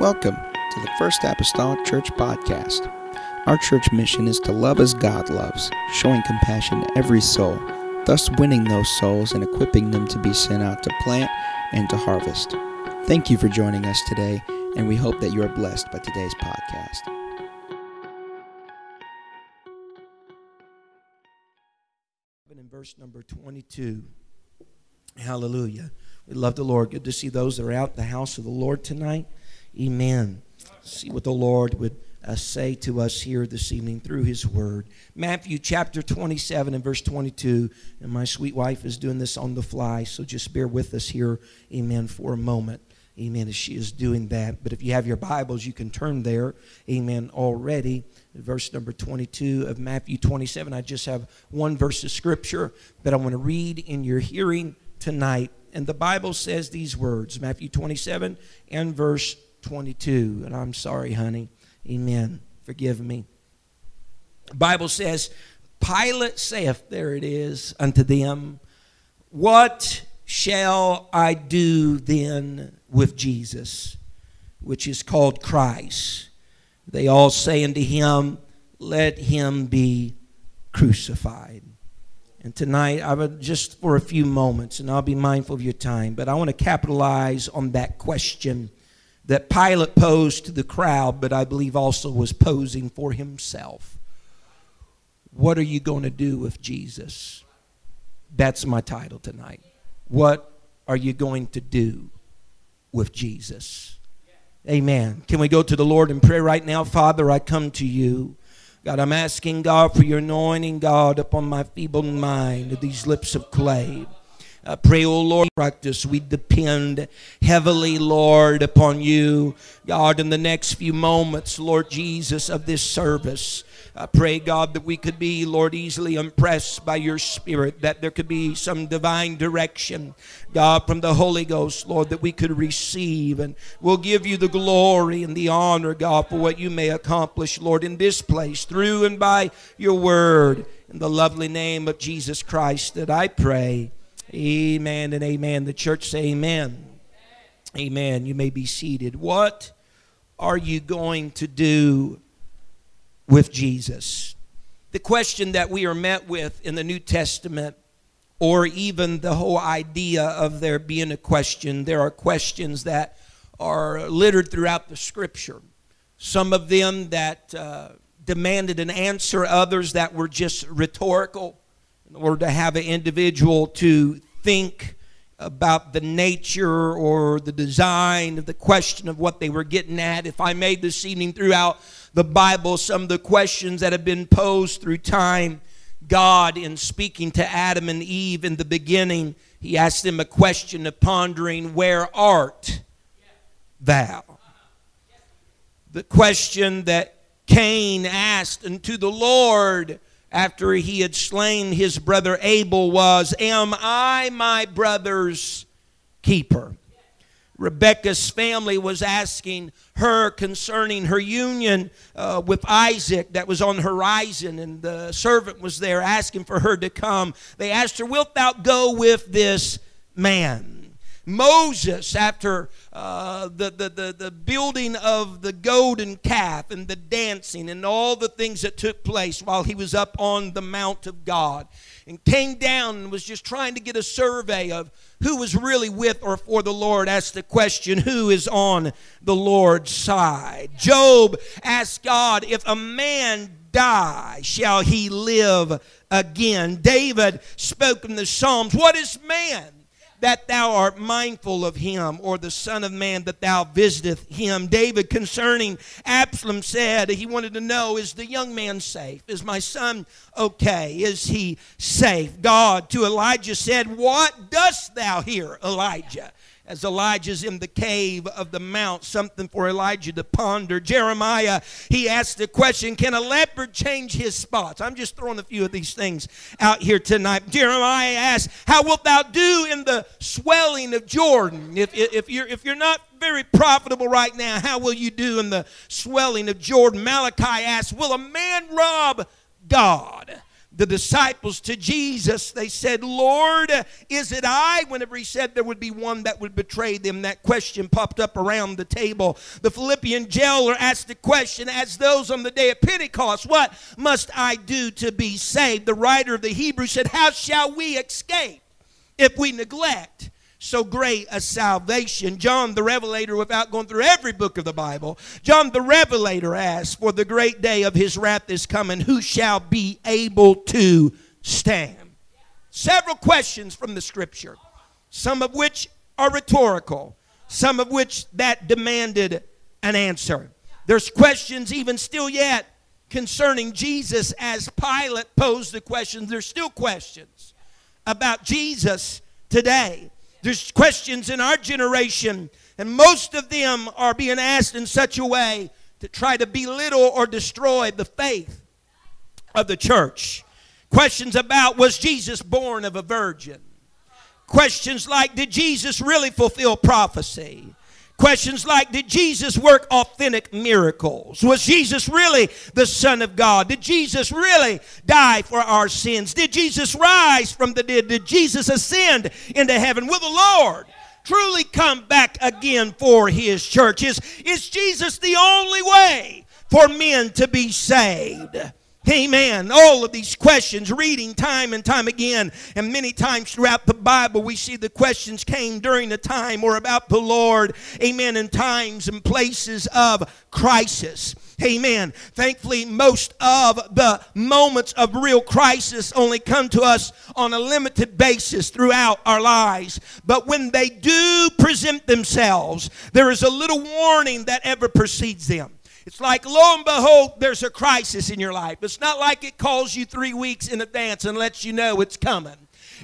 Welcome to the First Apostolic Church Podcast. Our church mission is to love as God loves, showing compassion to every soul, thus winning those souls and equipping them to be sent out to plant and to harvest. Thank you for joining us today, and we hope that you are blessed by today's podcast. In verse number 22. Hallelujah. We love the Lord. Good to see those that are out the house of the Lord tonight. Amen. See what the Lord would uh, say to us here this evening through His Word. Matthew chapter 27 and verse 22. And my sweet wife is doing this on the fly, so just bear with us here, amen, for a moment. Amen, as she is doing that. But if you have your Bibles, you can turn there, amen, already. Verse number 22 of Matthew 27. I just have one verse of Scripture that I want to read in your hearing tonight. And the Bible says these words Matthew 27 and verse 22. And I'm sorry, honey. Amen. Forgive me. Bible says, Pilate saith, there it is, unto them, What shall I do then with Jesus, which is called Christ? They all say unto him, Let him be crucified. And tonight, I would just for a few moments, and I'll be mindful of your time, but I want to capitalize on that question that Pilate posed to the crowd, but I believe also was posing for himself. What are you going to do with Jesus? That's my title tonight. What are you going to do with Jesus? Amen. Can we go to the Lord and pray right now? Father, I come to you. God, I'm asking God for your anointing, God, upon my feeble mind these lips of clay. I pray, oh Lord, practice. We depend heavily, Lord, upon you. God, in the next few moments, Lord Jesus, of this service. I pray, God, that we could be, Lord, easily impressed by your Spirit, that there could be some divine direction, God, from the Holy Ghost, Lord, that we could receive. And we'll give you the glory and the honor, God, for what you may accomplish, Lord, in this place, through and by your word. In the lovely name of Jesus Christ that I pray. Amen and amen. The church say amen. Amen. You may be seated. What are you going to do with Jesus? The question that we are met with in the New Testament, or even the whole idea of there being a question, there are questions that are littered throughout the scripture. Some of them that uh, demanded an answer, others that were just rhetorical order to have an individual to think about the nature or the design of the question of what they were getting at. If I made this evening throughout the Bible, some of the questions that have been posed through time, God, in speaking to Adam and Eve in the beginning, He asked them a question of pondering, Where art thou? The question that Cain asked unto the Lord after he had slain his brother Abel was, Am I my brother's keeper? Rebecca's family was asking her concerning her union uh, with Isaac that was on the horizon, and the servant was there asking for her to come. They asked her, Wilt thou go with this man? Moses, after uh, the, the, the, the building of the golden calf and the dancing and all the things that took place while he was up on the Mount of God, and came down and was just trying to get a survey of who was really with or for the Lord, asked the question, Who is on the Lord's side? Job asked God, If a man die, shall he live again? David spoke in the Psalms, What is man? That thou art mindful of him, or the Son of Man that thou visiteth him. David, concerning Absalom, said he wanted to know is the young man safe? Is my son okay? Is he safe? God to Elijah said, What dost thou here, Elijah? As Elijah's in the cave of the mount, something for Elijah to ponder. Jeremiah, he asked the question Can a leopard change his spots? I'm just throwing a few of these things out here tonight. Jeremiah asked, How wilt thou do in the swelling of Jordan? If, if, you're, if you're not very profitable right now, how will you do in the swelling of Jordan? Malachi asked, Will a man rob God? The disciples to Jesus, they said, Lord, is it I? Whenever he said there would be one that would betray them, that question popped up around the table. The Philippian jailer asked the question, as those on the day of Pentecost, What must I do to be saved? The writer of the Hebrew said, How shall we escape if we neglect? So great a salvation. John the Revelator, without going through every book of the Bible, John the Revelator asked, For the great day of his wrath is coming, who shall be able to stand? Several questions from the scripture, some of which are rhetorical, some of which that demanded an answer. There's questions even still yet concerning Jesus as Pilate posed the questions. There's still questions about Jesus today. There's questions in our generation, and most of them are being asked in such a way to try to belittle or destroy the faith of the church. Questions about was Jesus born of a virgin? Questions like did Jesus really fulfill prophecy? Questions like Did Jesus work authentic miracles? Was Jesus really the Son of God? Did Jesus really die for our sins? Did Jesus rise from the dead? Did Jesus ascend into heaven? Will the Lord truly come back again for his church? Is, is Jesus the only way for men to be saved? Amen. All of these questions, reading time and time again, and many times throughout the Bible, we see the questions came during the time or about the Lord. Amen. In times and places of crisis. Amen. Thankfully, most of the moments of real crisis only come to us on a limited basis throughout our lives. But when they do present themselves, there is a little warning that ever precedes them. It's like, lo and behold, there's a crisis in your life. It's not like it calls you three weeks in advance and lets you know it's coming.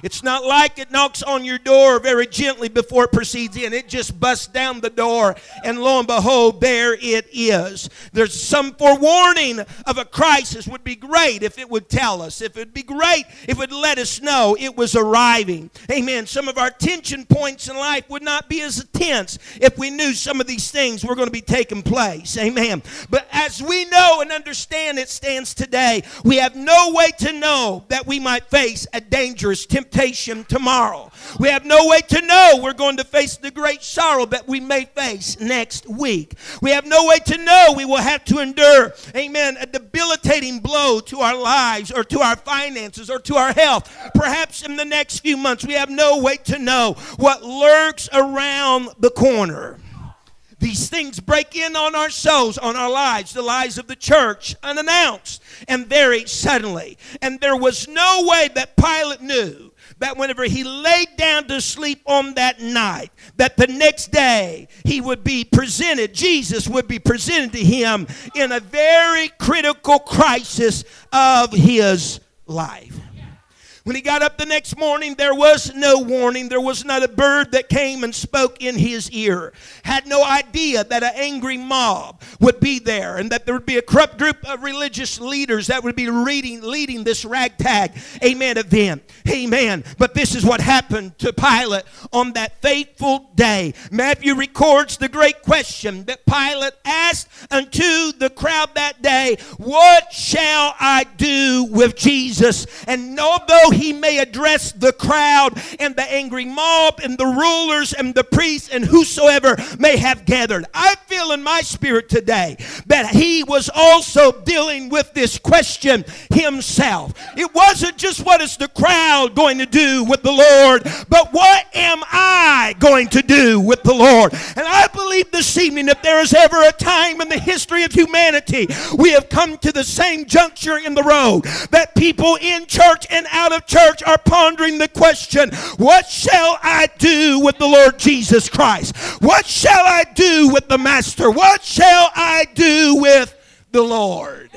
It's not like it knocks on your door very gently before it proceeds in. It just busts down the door, and lo and behold, there it is. There's some forewarning of a crisis would be great if it would tell us. If it would be great if it would let us know it was arriving. Amen. Some of our tension points in life would not be as tense if we knew some of these things were going to be taking place. Amen. But as we know and understand it stands today, we have no way to know that we might face a dangerous temptation tomorrow. We have no way to know we're going to face the great sorrow that we may face next week. We have no way to know we will have to endure, amen, a debilitating blow to our lives or to our finances or to our health. Perhaps in the next few months, we have no way to know what lurks around the corner. These things break in on our souls, on our lives, the lives of the church, unannounced and very suddenly. And there was no way that Pilate knew that whenever he laid down to sleep on that night, that the next day he would be presented, Jesus would be presented to him in a very critical crisis of his life. When he got up the next morning, there was no warning. There was not a bird that came and spoke in his ear. Had no idea that an angry mob would be there and that there would be a corrupt group of religious leaders that would be reading, leading this ragtag, amen, event. Amen. But this is what happened to Pilate on that fateful day. Matthew records the great question that Pilate asked unto the crowd that day What shall I do with Jesus? And although he may address the crowd and the angry mob and the rulers and the priests and whosoever may have gathered. I feel in my spirit today that he was also dealing with this question himself. It wasn't just what is the crowd going to do with the Lord, but what am I going to do with the Lord? And I believe this evening, if there is ever a time in the history of humanity we have come to the same juncture in the road that people in church and out of church are pondering the question what shall I do with the Lord Jesus Christ? What shall I do with the Master? What shall I do with the Lord?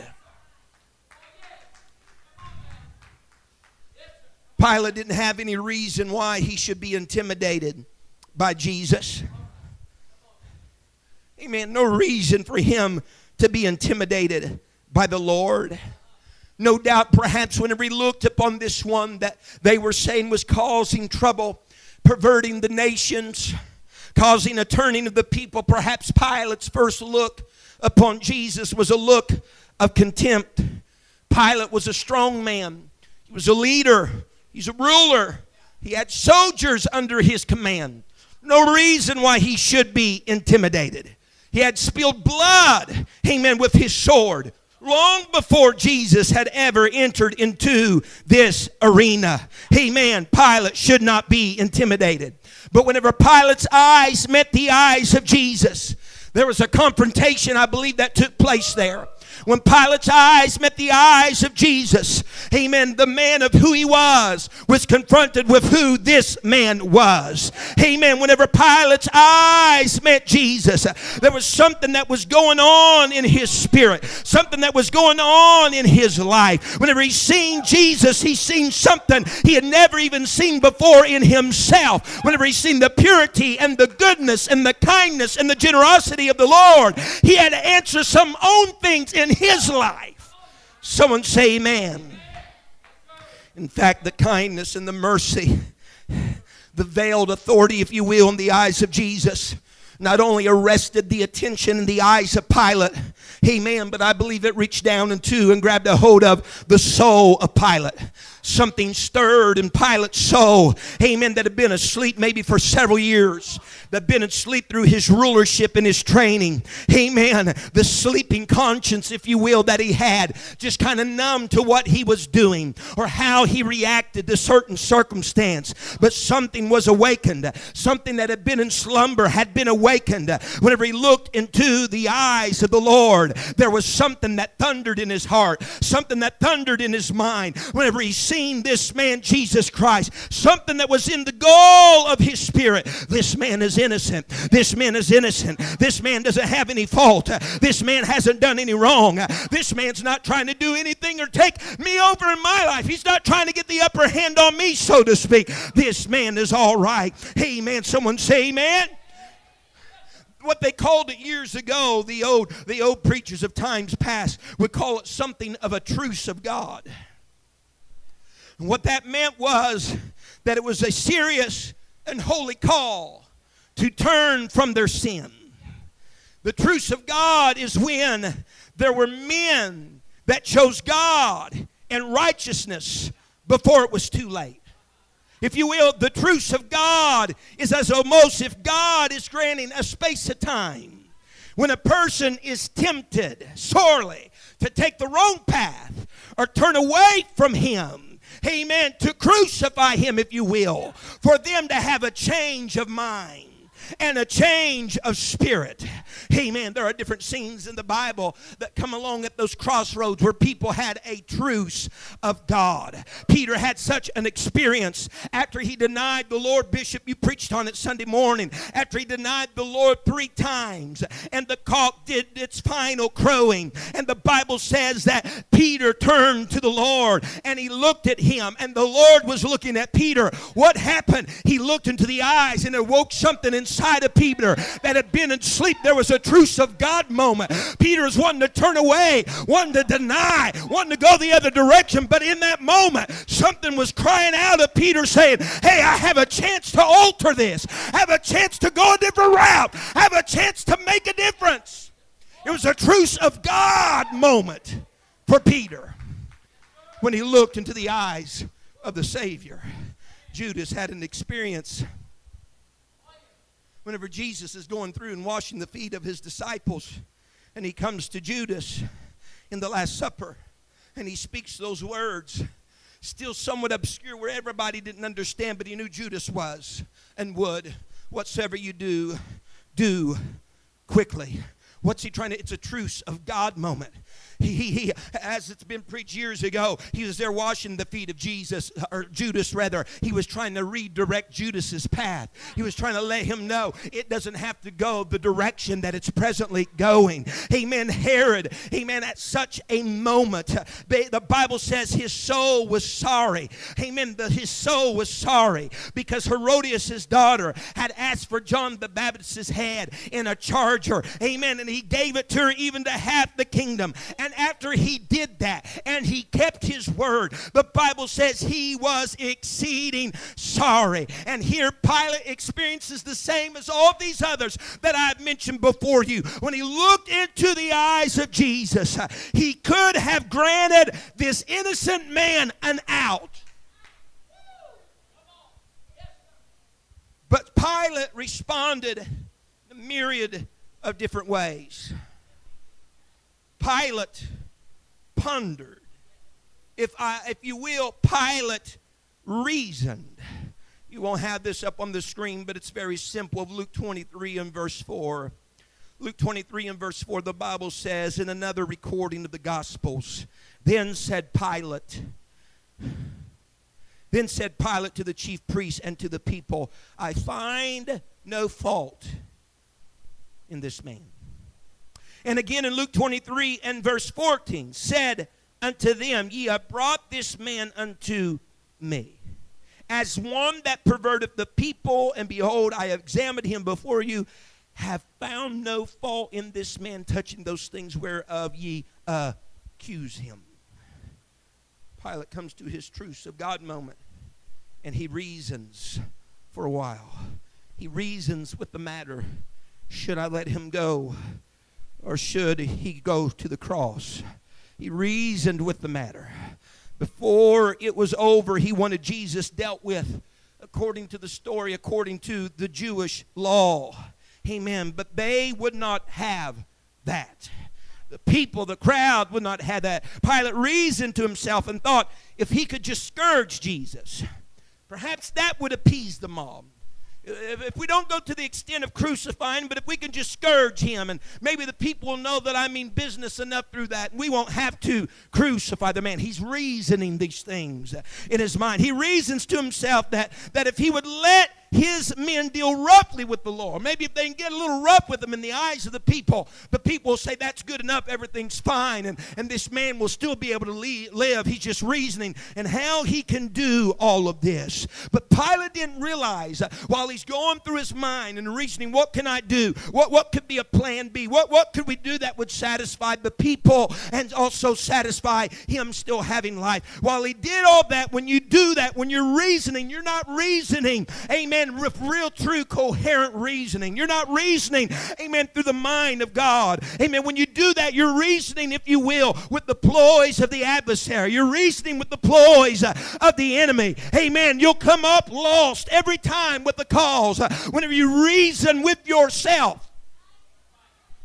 Pilate didn't have any reason why he should be intimidated by Jesus. Amen. No reason for him to be intimidated by the Lord. No doubt, perhaps, whenever he looked upon this one that they were saying was causing trouble, perverting the nations, causing a turning of the people, perhaps Pilate's first look upon Jesus was a look of contempt. Pilate was a strong man. He was a leader, he's a ruler. He had soldiers under his command. No reason why he should be intimidated. He had spilled blood, amen, with his sword long before Jesus had ever entered into this arena. Amen. Pilate should not be intimidated. But whenever Pilate's eyes met the eyes of Jesus, there was a confrontation, I believe, that took place there. When Pilate's eyes met the eyes of Jesus, amen, the man of who he was was confronted with who this man was. Amen. Whenever Pilate's eyes met Jesus, there was something that was going on in his spirit, something that was going on in his life. Whenever he seen Jesus, he seen something he had never even seen before in himself. Whenever he seen the purity and the goodness and the kindness and the generosity of the Lord, he had to answer some own things in his life. Someone say amen. In fact, the kindness and the mercy, the veiled authority, if you will, in the eyes of Jesus not only arrested the attention in the eyes of Pilate, amen, but I believe it reached down into and grabbed a hold of the soul of Pilate. Something stirred in Pilate's soul, amen, that had been asleep maybe for several years that been asleep through his rulership and his training. Amen. The sleeping conscience, if you will, that he had, just kind of numb to what he was doing or how he reacted to certain circumstance. But something was awakened. Something that had been in slumber had been awakened. Whenever he looked into the eyes of the Lord, there was something that thundered in his heart, something that thundered in his mind. Whenever he seen this man, Jesus Christ, something that was in the goal of his spirit. This man is innocent. This man is innocent. This man doesn't have any fault. This man hasn't done any wrong. This man's not trying to do anything or take me over in my life. He's not trying to get the upper hand on me, so to speak. This man is all right. Amen. Someone say amen what they called it years ago, the old, the old preachers of times past would call it something of a truce of God. And what that meant was that it was a serious and holy call to turn from their sin. The truce of God is when there were men that chose God and righteousness before it was too late. If you will, the truce of God is as almost if God is granting a space of time when a person is tempted sorely to take the wrong path or turn away from Him amen, to crucify him, if you will, for them to have a change of mind and a change of spirit. Amen. There are different scenes in the Bible that come along at those crossroads where people had a truce of God. Peter had such an experience after he denied the Lord. Bishop, you preached on it Sunday morning. After he denied the Lord three times, and the cock did its final crowing, and the Bible says that Peter turned to the Lord and he looked at him, and the Lord was looking at Peter. What happened? He looked into the eyes and awoke something inside of Peter that had been in sleep. There was a truce of God moment. Peter is wanting to turn away, wanting to deny, wanting to go the other direction. But in that moment, something was crying out of Peter saying, Hey, I have a chance to alter this. Have a chance to go a different route. Have a chance to make a difference. It was a truce of God moment for Peter when he looked into the eyes of the Savior. Judas had an experience whenever Jesus is going through and washing the feet of his disciples, and he comes to Judas in the Last Supper, and he speaks those words, still somewhat obscure, where everybody didn't understand, but he knew Judas was and would. Whatsoever you do, do quickly. What's he trying to? It's a truce of God moment. He, he, he, as it's been preached years ago, he was there washing the feet of Jesus, or Judas rather. He was trying to redirect Judas's path. He was trying to let him know it doesn't have to go the direction that it's presently going. Amen. Herod, amen, at such a moment, the Bible says his soul was sorry. Amen. The, his soul was sorry because Herodias' daughter had asked for John the Baptist's head in a charger. Amen. And he gave it to her even to half the kingdom. And after he did that and he kept his word, the Bible says he was exceeding sorry. And here Pilate experiences the same as all these others that I've mentioned before you. When he looked into the eyes of Jesus, he could have granted this innocent man an out. But Pilate responded in a myriad of different ways. Pilate pondered. If I if you will, Pilate reasoned. You won't have this up on the screen, but it's very simple. Of Luke 23 and verse 4. Luke 23 and verse 4, the Bible says in another recording of the Gospels, then said Pilate, then said Pilate to the chief priests and to the people, I find no fault in this man. And again in Luke 23 and verse 14, said unto them, Ye have brought this man unto me. As one that perverteth the people, and behold, I have examined him before you, have found no fault in this man touching those things whereof ye accuse him. Pilate comes to his truce of God moment and he reasons for a while. He reasons with the matter should I let him go or should he go to the cross? He reasoned with the matter. Before it was over, he wanted Jesus dealt with according to the story, according to the Jewish law. Amen. But they would not have that the people, the crowd would not have that. Pilate reasoned to himself and thought if he could just scourge Jesus, perhaps that would appease the mob. If we don't go to the extent of crucifying, but if we can just scourge him, and maybe the people will know that I mean business enough through that, we won't have to crucify the man. He's reasoning these things in his mind. He reasons to himself that, that if he would let his men deal roughly with the Lord. Maybe if they can get a little rough with them in the eyes of the people, the people will say that's good enough, everything's fine, and, and this man will still be able to live. He's just reasoning and how he can do all of this. But Pilate didn't realize while he's going through his mind and reasoning, what can I do? What, what could be a plan B? What, what could we do that would satisfy the people and also satisfy him still having life? While he did all that, when you do that, when you're reasoning, you're not reasoning, amen amen, with real, true, coherent reasoning. You're not reasoning, amen, through the mind of God. Amen. When you do that, you're reasoning, if you will, with the ploys of the adversary. You're reasoning with the ploys uh, of the enemy. Amen. You'll come up lost every time with the cause. Uh, whenever you reason with yourself,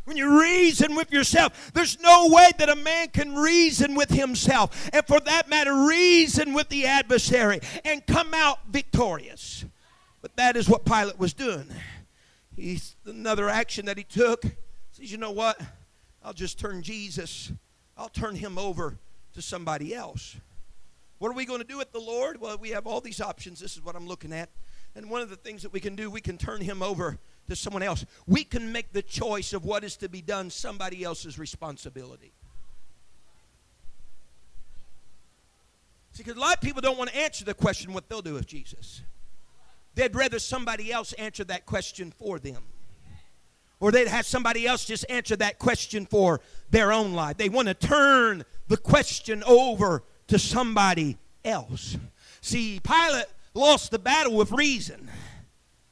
when you reason with yourself, there's no way that a man can reason with himself, and for that matter, reason with the adversary and come out victorious. But that is what Pilate was doing. He's another action that he took. Says, you know what? I'll just turn Jesus, I'll turn him over to somebody else. What are we going to do with the Lord? Well, we have all these options. This is what I'm looking at. And one of the things that we can do, we can turn him over to someone else. We can make the choice of what is to be done somebody else's responsibility. See, because a lot of people don't want to answer the question what they'll do with Jesus. They'd rather somebody else answer that question for them. Or they'd have somebody else just answer that question for their own life. They want to turn the question over to somebody else. See, Pilate lost the battle with reason.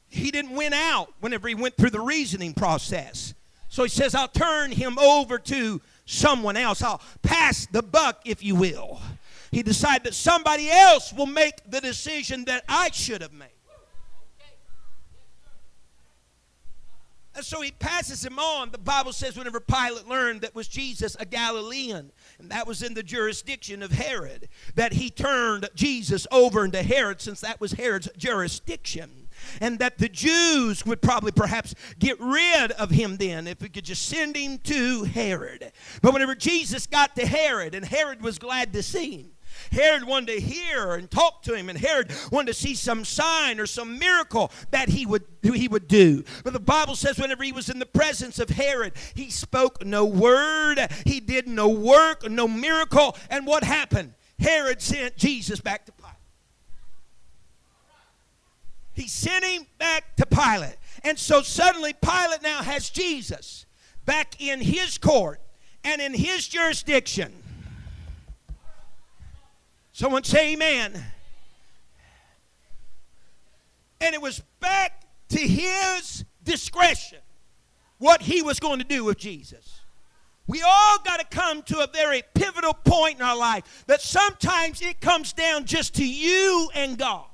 He didn't win out whenever he went through the reasoning process. So he says, I'll turn him over to someone else. I'll pass the buck, if you will. He decided that somebody else will make the decision that I should have made. And so he passes him on. The Bible says, whenever Pilate learned that was Jesus a Galilean, and that was in the jurisdiction of Herod, that he turned Jesus over into Herod, since that was Herod's jurisdiction. And that the Jews would probably perhaps get rid of him then if we could just send him to Herod. But whenever Jesus got to Herod, and Herod was glad to see him, Herod wanted to hear and talk to him, and Herod wanted to see some sign or some miracle that he would he would do. But the Bible says whenever he was in the presence of Herod, he spoke no word, he did no work, no miracle, and what happened? Herod sent Jesus back to Pilate. He sent him back to Pilate. And so suddenly Pilate now has Jesus. back in his court and in his jurisdiction. Someone say amen. And it was back to his discretion what he was going to do with Jesus. We all got to come to a very pivotal point in our life that sometimes it comes down just to you and God.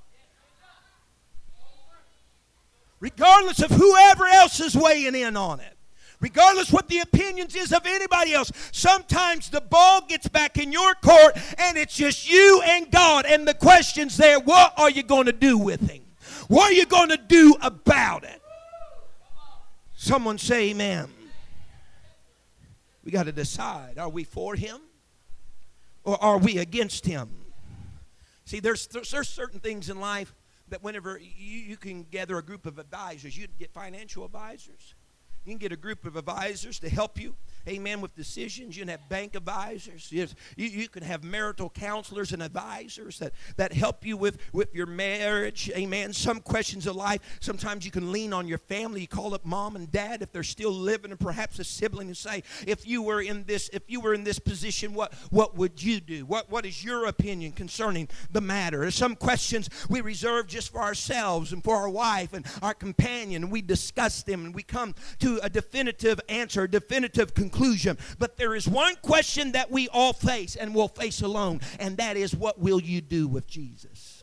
Regardless of whoever else is weighing in on it. Regardless what the opinions is of anybody else. Sometimes the ball gets back in your court and it's just you and God. And the question's there, what are you going to do with him? What are you going to do about it? Someone say amen. We got to decide are we for him or are we against him? See, there's, there's certain things in life that whenever you, you can gather a group of advisors, you'd get financial advisors. You can get a group of advisors to help you amen, with decisions. You can have bank advisors. You, you can have marital counselors and advisors that, that help you with, with your marriage, amen. Some questions of life, sometimes you can lean on your family. You call up mom and dad if they're still living, and perhaps a sibling, and say, if you were in this, if you were in this position, what, what would you do? What, what is your opinion concerning the matter? There's some questions we reserve just for ourselves and for our wife and our companion, and we discuss them and we come to a definitive answer, a definitive conclusion conclusion. But there is one question that we all face and will face alone, and that is what will you do with Jesus?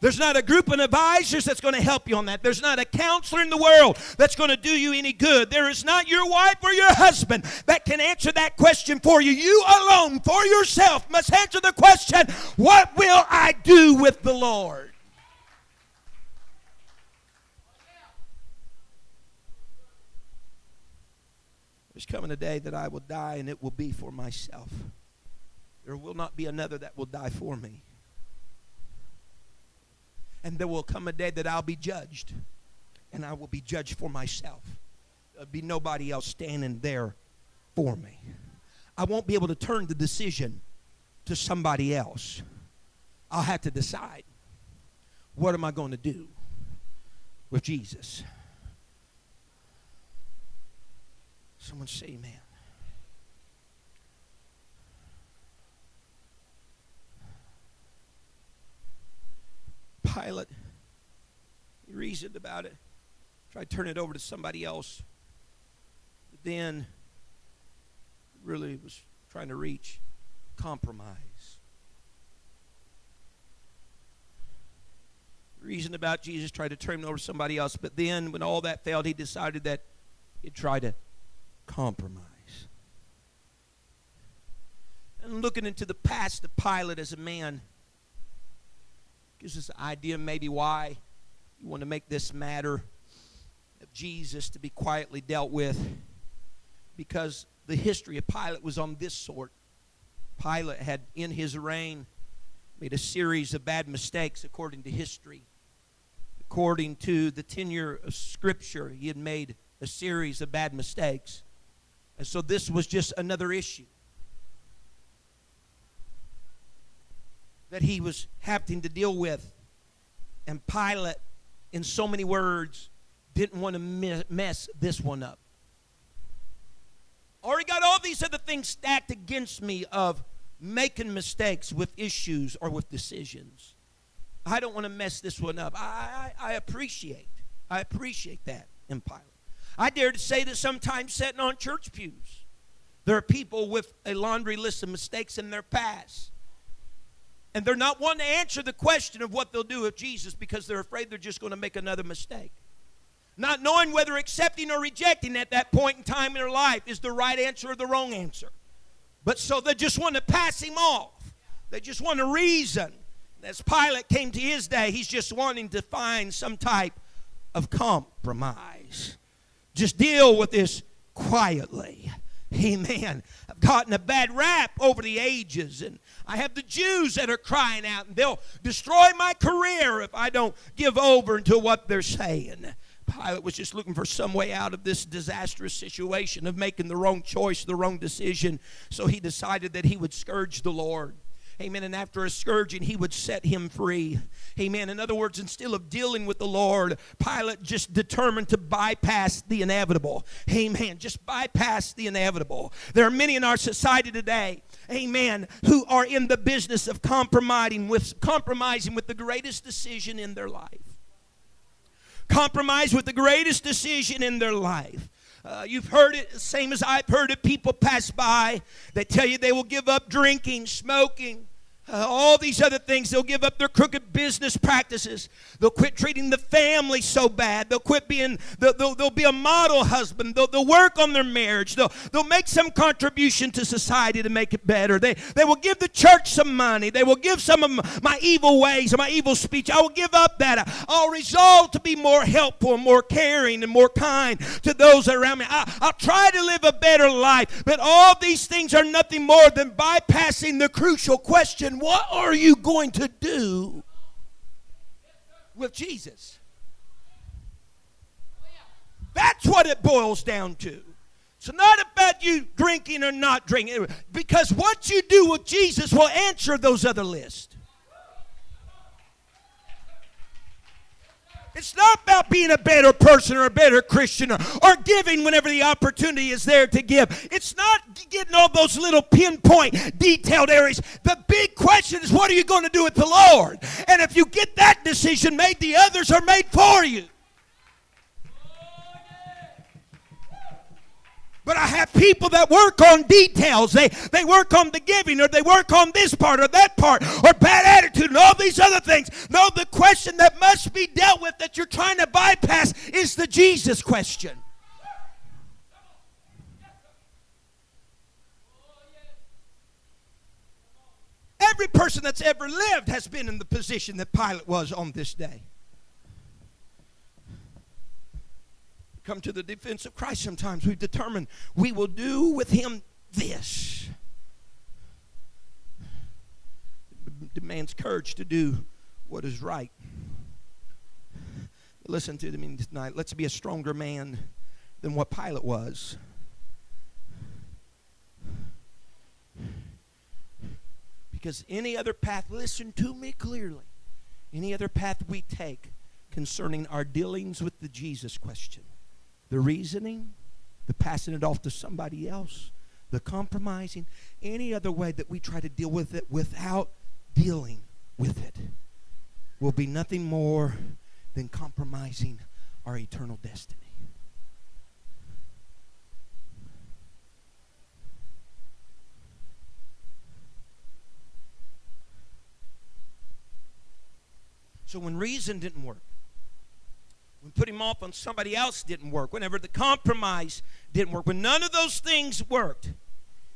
There's not a group of advisors that's going to help you on that. There's not a counselor in the world that's going to do you any good. There is not your wife or your husband that can answer that question for you. You alone, for yourself, must answer the question what will I do with the Lord? There's coming a day that I will die, and it will be for myself. There will not be another that will die for me. And there will come a day that I'll be judged, and I will be judged for myself. There'll be nobody else standing there for me. I won't be able to turn the decision to somebody else. I'll have to decide what am I going to do with Jesus? Someone say amen. Pilate, he reasoned about it, tried to turn it over to somebody else. But then really was trying to reach compromise. Reasoned about Jesus, tried to turn it over to somebody else, but then when all that failed, he decided that he'd try to compromise. And looking into the past of Pilate as a man gives us an idea maybe why you want to make this matter of Jesus to be quietly dealt with. Because the history of Pilate was on this sort. Pilate had, in his reign, made a series of bad mistakes according to history. According to the tenure of Scripture, he had made a series of bad mistakes. And so this was just another issue that he was having to deal with. And Pilate, in so many words, didn't want to mess this one up. Already got all these other things stacked against me of making mistakes with issues or with decisions. I don't want to mess this one up. I, I, I appreciate, I appreciate that in Pilate. I dare to say that sometimes sitting on church pews, there are people with a laundry list of mistakes in their past. And they're not wanting to answer the question of what they'll do with Jesus because they're afraid they're just going to make another mistake. Not knowing whether accepting or rejecting at that point in time in their life is the right answer or the wrong answer. But so they just want to pass him off. They just want to reason. As Pilate came to his day, he's just wanting to find some type of compromise. Just deal with this quietly. Amen. I've gotten a bad rap over the ages, and I have the Jews that are crying out, and they'll destroy my career if I don't give over to what they're saying. Pilate was just looking for some way out of this disastrous situation of making the wrong choice, the wrong decision. So he decided that he would scourge the Lord. Amen. And after a scourging, he would set him free. Amen. In other words, instead of dealing with the Lord, Pilate just determined to bypass the inevitable. Amen. Just bypass the inevitable. There are many in our society today, amen, who are in the business of compromising with compromising with the greatest decision in their life. Compromise with the greatest decision in their life. Uh, you've heard it, same as I've heard it. People pass by, they tell you they will give up drinking, smoking, uh, all these other things. They'll give up their crooked business practices. They'll quit treating the family so bad. They'll quit being, they'll, they'll, they'll be a model husband. They'll, they'll work on their marriage. They'll, they'll make some contribution to society to make it better. They, they will give the church some money. They will give some of my evil ways and my evil speech. I will give up that. I'll resolve to be more helpful, and more caring, and more kind to those around me. I, I'll try to live a better life. But all these things are nothing more than bypassing the crucial question what are you going to do with Jesus? That's what it boils down to. It's not about you drinking or not drinking, because what you do with Jesus will answer those other lists. It's not about being a better person or a better Christian or, or, giving whenever the opportunity is there to give. It's not getting all those little pinpoint, detailed areas. The big question is what are you going to do with the Lord? And if you get that decision made, the others are made for you. But I have people that work on details. They, they work on the giving, or they work on this part, or that part, or bad attitude, and all these other things. No, the question that must be dealt with that you're trying to bypass is the Jesus question. Every person that's ever lived has been in the position that Pilate was on this day. Come to the defense of Christ sometimes. We've determined we will do with him this. It demands courage to do what is right. Listen to me tonight. Let's be a stronger man than what Pilate was. Because any other path, listen to me clearly, any other path we take concerning our dealings with the Jesus question the reasoning, the passing it off to somebody else, the compromising, any other way that we try to deal with it without dealing with it will be nothing more than compromising our eternal destiny. So when reason didn't work, when put him off on somebody else didn't work, whenever the compromise didn't work, when none of those things worked,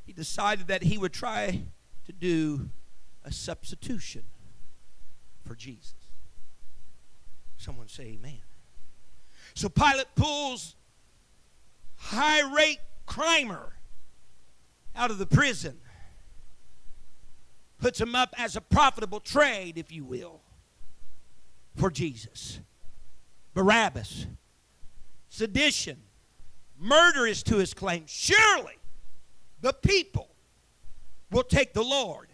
he decided that he would try to do a substitution for Jesus. Someone say amen. So Pilate pulls high rate crimer out of the prison, puts him up as a profitable trade, if you will, for Jesus. Barabbas. Sedition. Murder is to his claim. Surely the people will take the Lord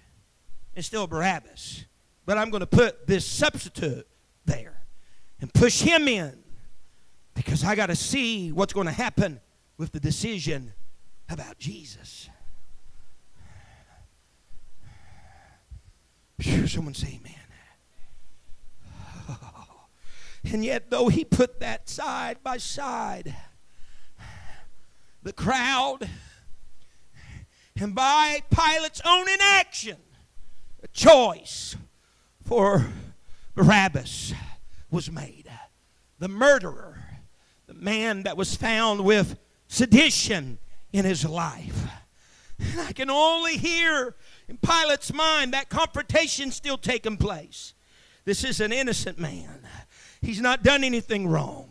instead of Barabbas. But I'm going to put this substitute there and push him in because I got to see what's going to happen with the decision about Jesus. Someone say amen. And yet, though he put that side by side, the crowd, and by Pilate's own inaction, a choice for Barabbas was made. The murderer, the man that was found with sedition in his life. And I can only hear in Pilate's mind that confrontation still taking place. This is an innocent man. He's not done anything wrong.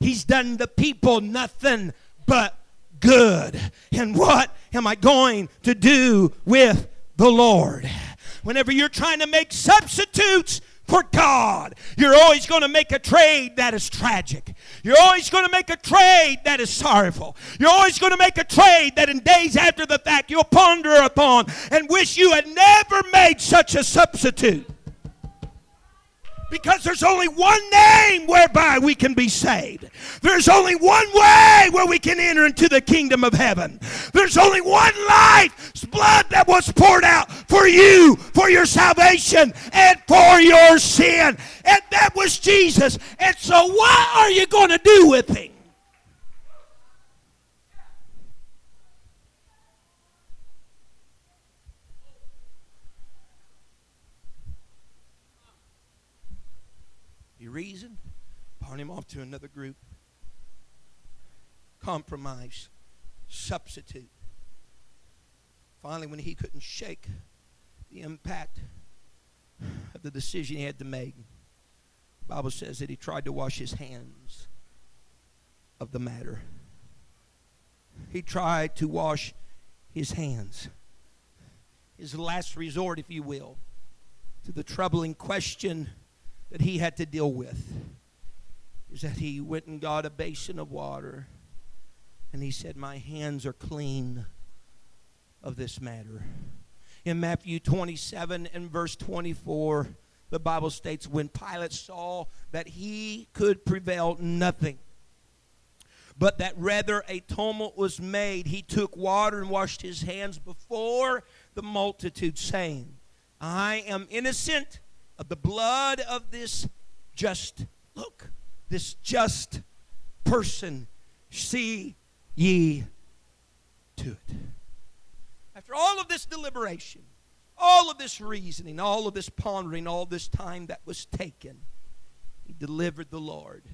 He's done the people nothing but good. And what am I going to do with the Lord? Whenever you're trying to make substitutes for God. You're always going to make a trade that is tragic. You're always going to make a trade that is sorrowful. You're always going to make a trade that in days after the fact you'll ponder upon and wish you had never made such a substitute. Because there's only one name whereby we can be saved. There's only one way where we can enter into the kingdom of heaven. There's only one life's blood that was poured out for you, for your salvation, and for your sin. And that was Jesus. And so, what are you going to do with him? Reason, pawn him off to another group. Compromise, substitute. Finally, when he couldn't shake the impact of the decision he had to make, the Bible says that he tried to wash his hands of the matter. He tried to wash his hands. His last resort, if you will, to the troubling question that he had to deal with is that he went and got a basin of water and he said, My hands are clean of this matter. In Matthew 27 and verse 24, the Bible states, When Pilate saw that he could prevail nothing, but that rather a tumult was made, he took water and washed his hands before the multitude, saying, I am innocent of the blood of this just, look, this just person. See ye to it. After all of this deliberation, all of this reasoning, all of this pondering, all this time that was taken, he delivered the Lord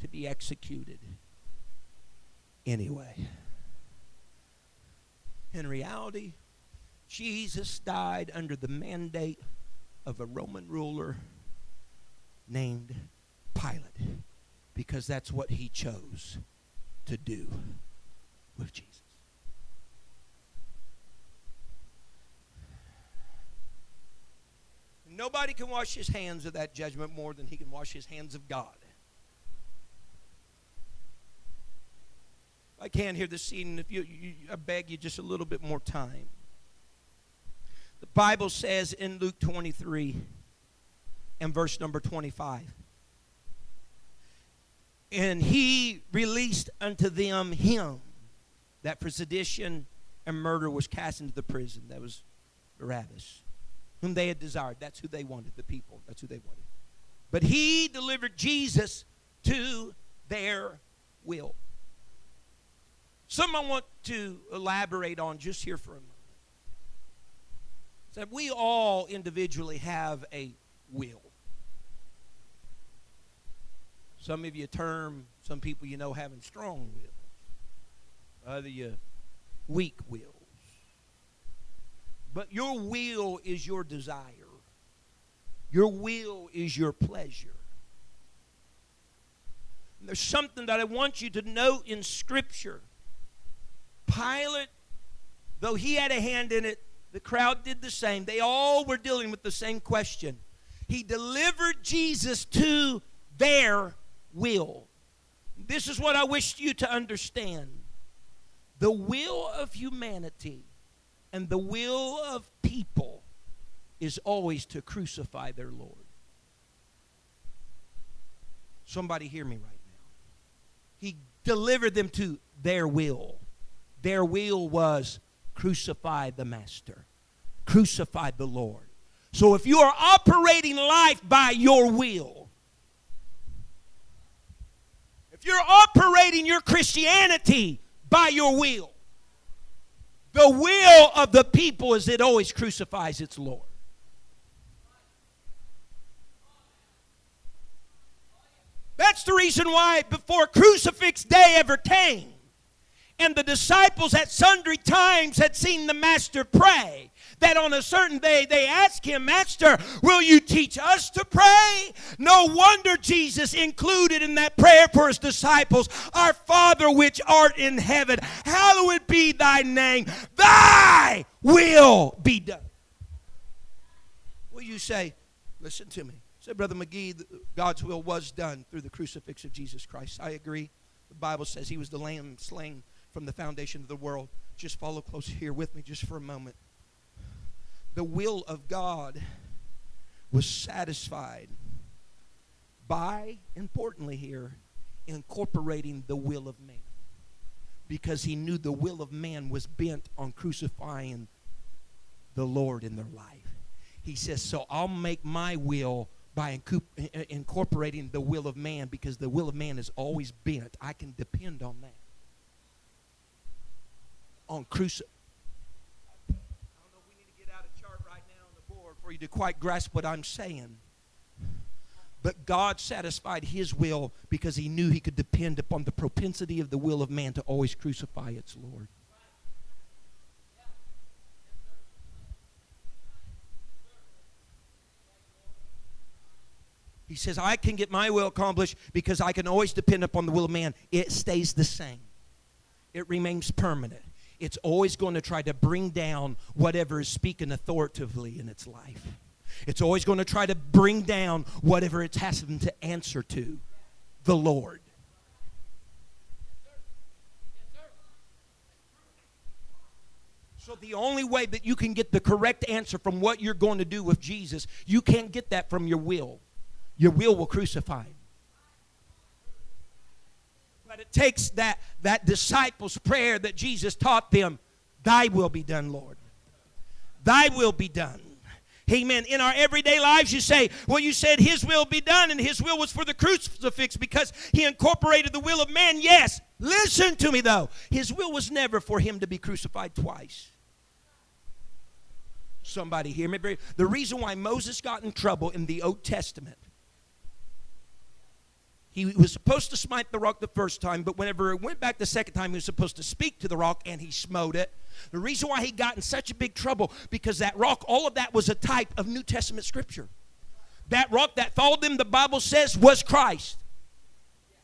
to be executed anyway. In reality, Jesus died under the mandate of a Roman ruler named Pilate because that's what he chose to do with Jesus. Nobody can wash his hands of that judgment more than he can wash his hands of God. I can not hear the scene. If you, you, I beg you just a little bit more time. The Bible says in Luke 23 and verse number 25 and he released unto them him that for sedition and murder was cast into the prison. That was Barabbas, whom they had desired. That's who they wanted, the people. That's who they wanted. But he delivered Jesus to their will. Some I want to elaborate on just here for a moment that we all individually have a will. Some of you term some people you know having strong wills, other you weak wills. But your will is your desire. Your will is your pleasure. And there's something that I want you to note in Scripture. Pilate, though he had a hand in it, the crowd did the same. They all were dealing with the same question. He delivered Jesus to their will. This is what I wish you to understand. The will of humanity and the will of people is always to crucify their Lord. Somebody hear me right now. He delivered them to their will. Their will was crucify the Master, crucify the Lord. So if you are operating life by your will, if you're operating your Christianity by your will, the will of the people is it always crucifies its Lord. That's the reason why before crucifix day ever came, and the disciples at sundry times had seen the master pray. That on a certain day they asked him, Master, will you teach us to pray? No wonder Jesus included in that prayer for his disciples, Our Father which art in heaven, hallowed be thy name, thy will be done. Will you say, Listen to me. Say, Brother McGee, God's will was done through the crucifix of Jesus Christ. I agree. The Bible says he was the lamb slain from the foundation of the world. Just follow close here with me just for a moment. The will of God was satisfied by, importantly here, incorporating the will of man. Because he knew the will of man was bent on crucifying the Lord in their life. He says, So I'll make my will by incorporating the will of man because the will of man is always bent. I can depend on that. On crucifix. I don't know if we need to get out a chart right now on the board for you to quite grasp what I'm saying. But God satisfied his will because he knew he could depend upon the propensity of the will of man to always crucify its Lord. He says, I can get my will accomplished because I can always depend upon the will of man. It stays the same, it remains permanent. It's always going to try to bring down whatever is speaking authoritatively in its life. It's always going to try to bring down whatever it's having to answer to the Lord. So, the only way that you can get the correct answer from what you're going to do with Jesus, you can't get that from your will your will will crucify him. But it takes that, that disciples' prayer that Jesus taught them Thy will be done, Lord. Thy will be done. Amen. In our everyday lives, you say, well, you said His will be done, and His will was for the crucifix because He incorporated the will of man. Yes. Listen to me, though. His will was never for Him to be crucified twice. Somebody hear me? The reason why Moses got in trouble in the Old Testament he was supposed to smite the rock the first time, but whenever it went back the second time, he was supposed to speak to the rock and he smote it. The reason why he got in such a big trouble, because that rock, all of that was a type of New Testament scripture. That rock that followed them, the Bible says, was Christ.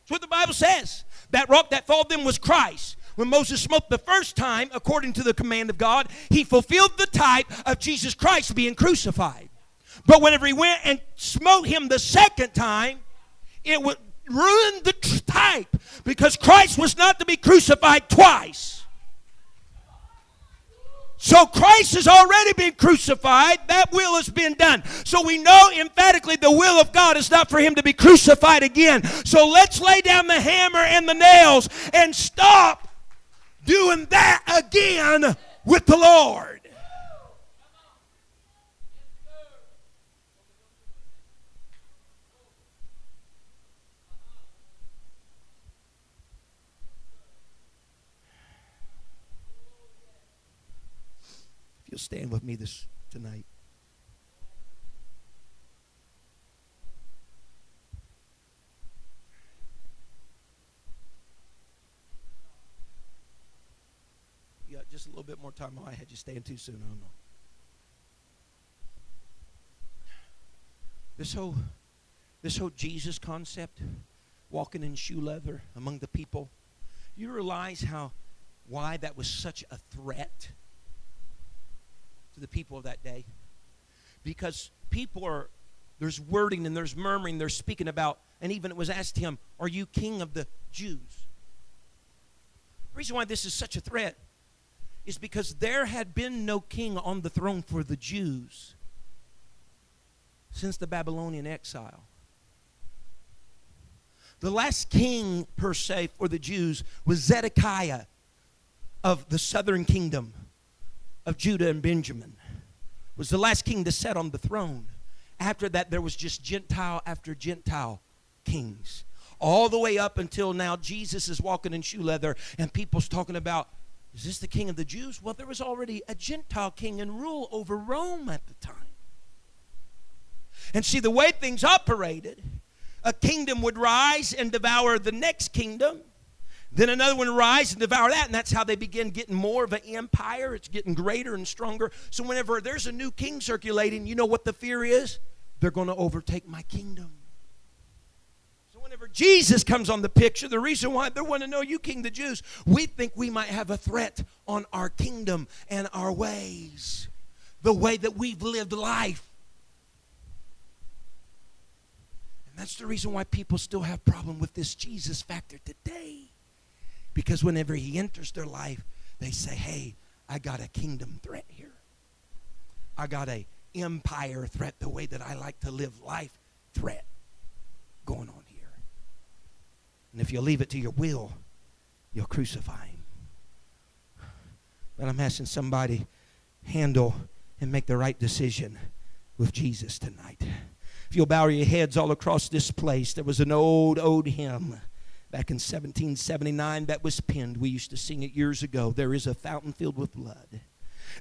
That's what the Bible says. That rock that followed them was Christ. When Moses smote the first time, according to the command of God, he fulfilled the type of Jesus Christ being crucified. But whenever he went and smote him the second time, it was ruined the type because Christ was not to be crucified twice. So Christ has already been crucified. That will has been done. So we know emphatically the will of God is not for him to be crucified again. So let's lay down the hammer and the nails and stop doing that again with the Lord. You'll stand with me this tonight. You got just a little bit more time. Oh, I had you stand too soon. I don't know. This whole this whole Jesus concept, walking in shoe leather among the people, you realize how why that was such a threat the people of that day. Because people are, there's wording and there's murmuring, they're speaking about, and even it was asked him, Are you king of the Jews? The reason why this is such a threat is because there had been no king on the throne for the Jews since the Babylonian exile. The last king, per se, for the Jews was Zedekiah of the southern kingdom of Judah and Benjamin was the last king to sit on the throne. After that, there was just Gentile after Gentile kings. All the way up until now, Jesus is walking in shoe leather, and people's talking about, is this the king of the Jews? Well, there was already a Gentile king in rule over Rome at the time. And see, the way things operated, a kingdom would rise and devour the next kingdom then another one rise and devour that, and that's how they begin getting more of an empire. It's getting greater and stronger. So whenever there's a new king circulating, you know what the fear is? They're going to overtake my kingdom. So whenever Jesus comes on the picture, the reason why they want to know you, King the Jews, we think we might have a threat on our kingdom and our ways, the way that we've lived life. And that's the reason why people still have problem with this Jesus factor today. Because whenever he enters their life, they say, hey, I got a kingdom threat here. I got a empire threat, the way that I like to live life threat going on here. And if you leave it to your will, you'll crucify him. But I'm asking somebody handle and make the right decision with Jesus tonight. If you'll bow your heads all across this place, there was an old, old hymn back in 1779 that was penned. We used to sing it years ago. There is a fountain filled with blood.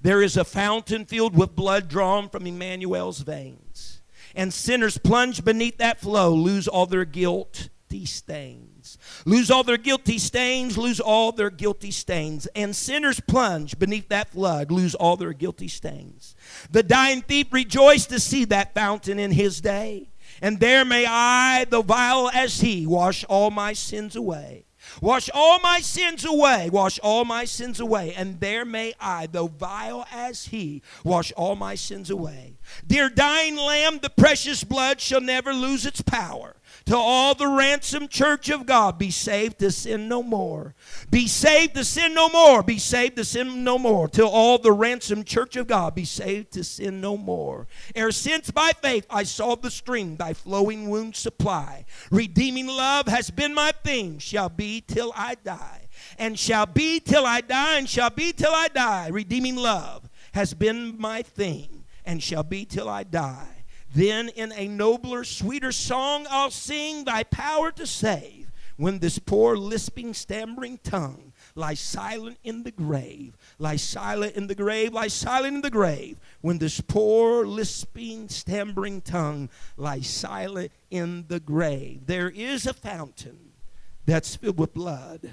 There is a fountain filled with blood drawn from Emmanuel's veins. And sinners plunge beneath that flow, lose all their guilty stains. Lose all their guilty stains, lose all their guilty stains. And sinners plunge beneath that flood, lose all their guilty stains. The dying thief rejoiced to see that fountain in his day. And there may I, the vile as he, wash all my sins away. Wash all my sins away, wash all my sins away, and there may I, though vile as he, wash all my sins away. Dear dying lamb, the precious blood shall never lose its power. To all the ransomed church of God, be saved to sin no more. Be saved to sin no more. Be saved to sin no more. Till all the ransomed church of God, be saved to sin no more. Ere since by faith I saw the stream, thy flowing wounds supply. Redeeming love has been my theme, shall be till I die. And shall be till I die, and shall be till I die. Redeeming love has been my theme, and shall be till I die. Then in a nobler, sweeter song I'll sing thy power to save. When this poor, lisping, stammering tongue lies silent in the grave, lies silent in the grave, lies silent in the grave. When this poor, lisping, stammering tongue lies silent in the grave. There is a fountain that's filled with blood.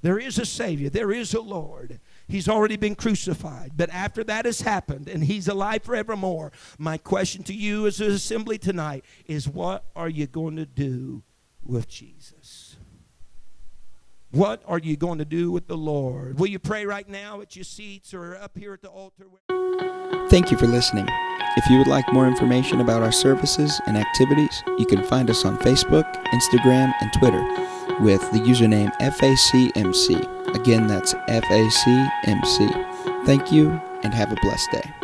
There is a Savior. There is a Lord. He's already been crucified. But after that has happened and he's alive forevermore, my question to you as an assembly tonight is what are you going to do with Jesus? What are you going to do with the Lord? Will you pray right now at your seats or up here at the altar? Thank you for listening. If you would like more information about our services and activities, you can find us on Facebook, Instagram, and Twitter with the username FACMC. Again, that's FACMC. Thank you and have a blessed day.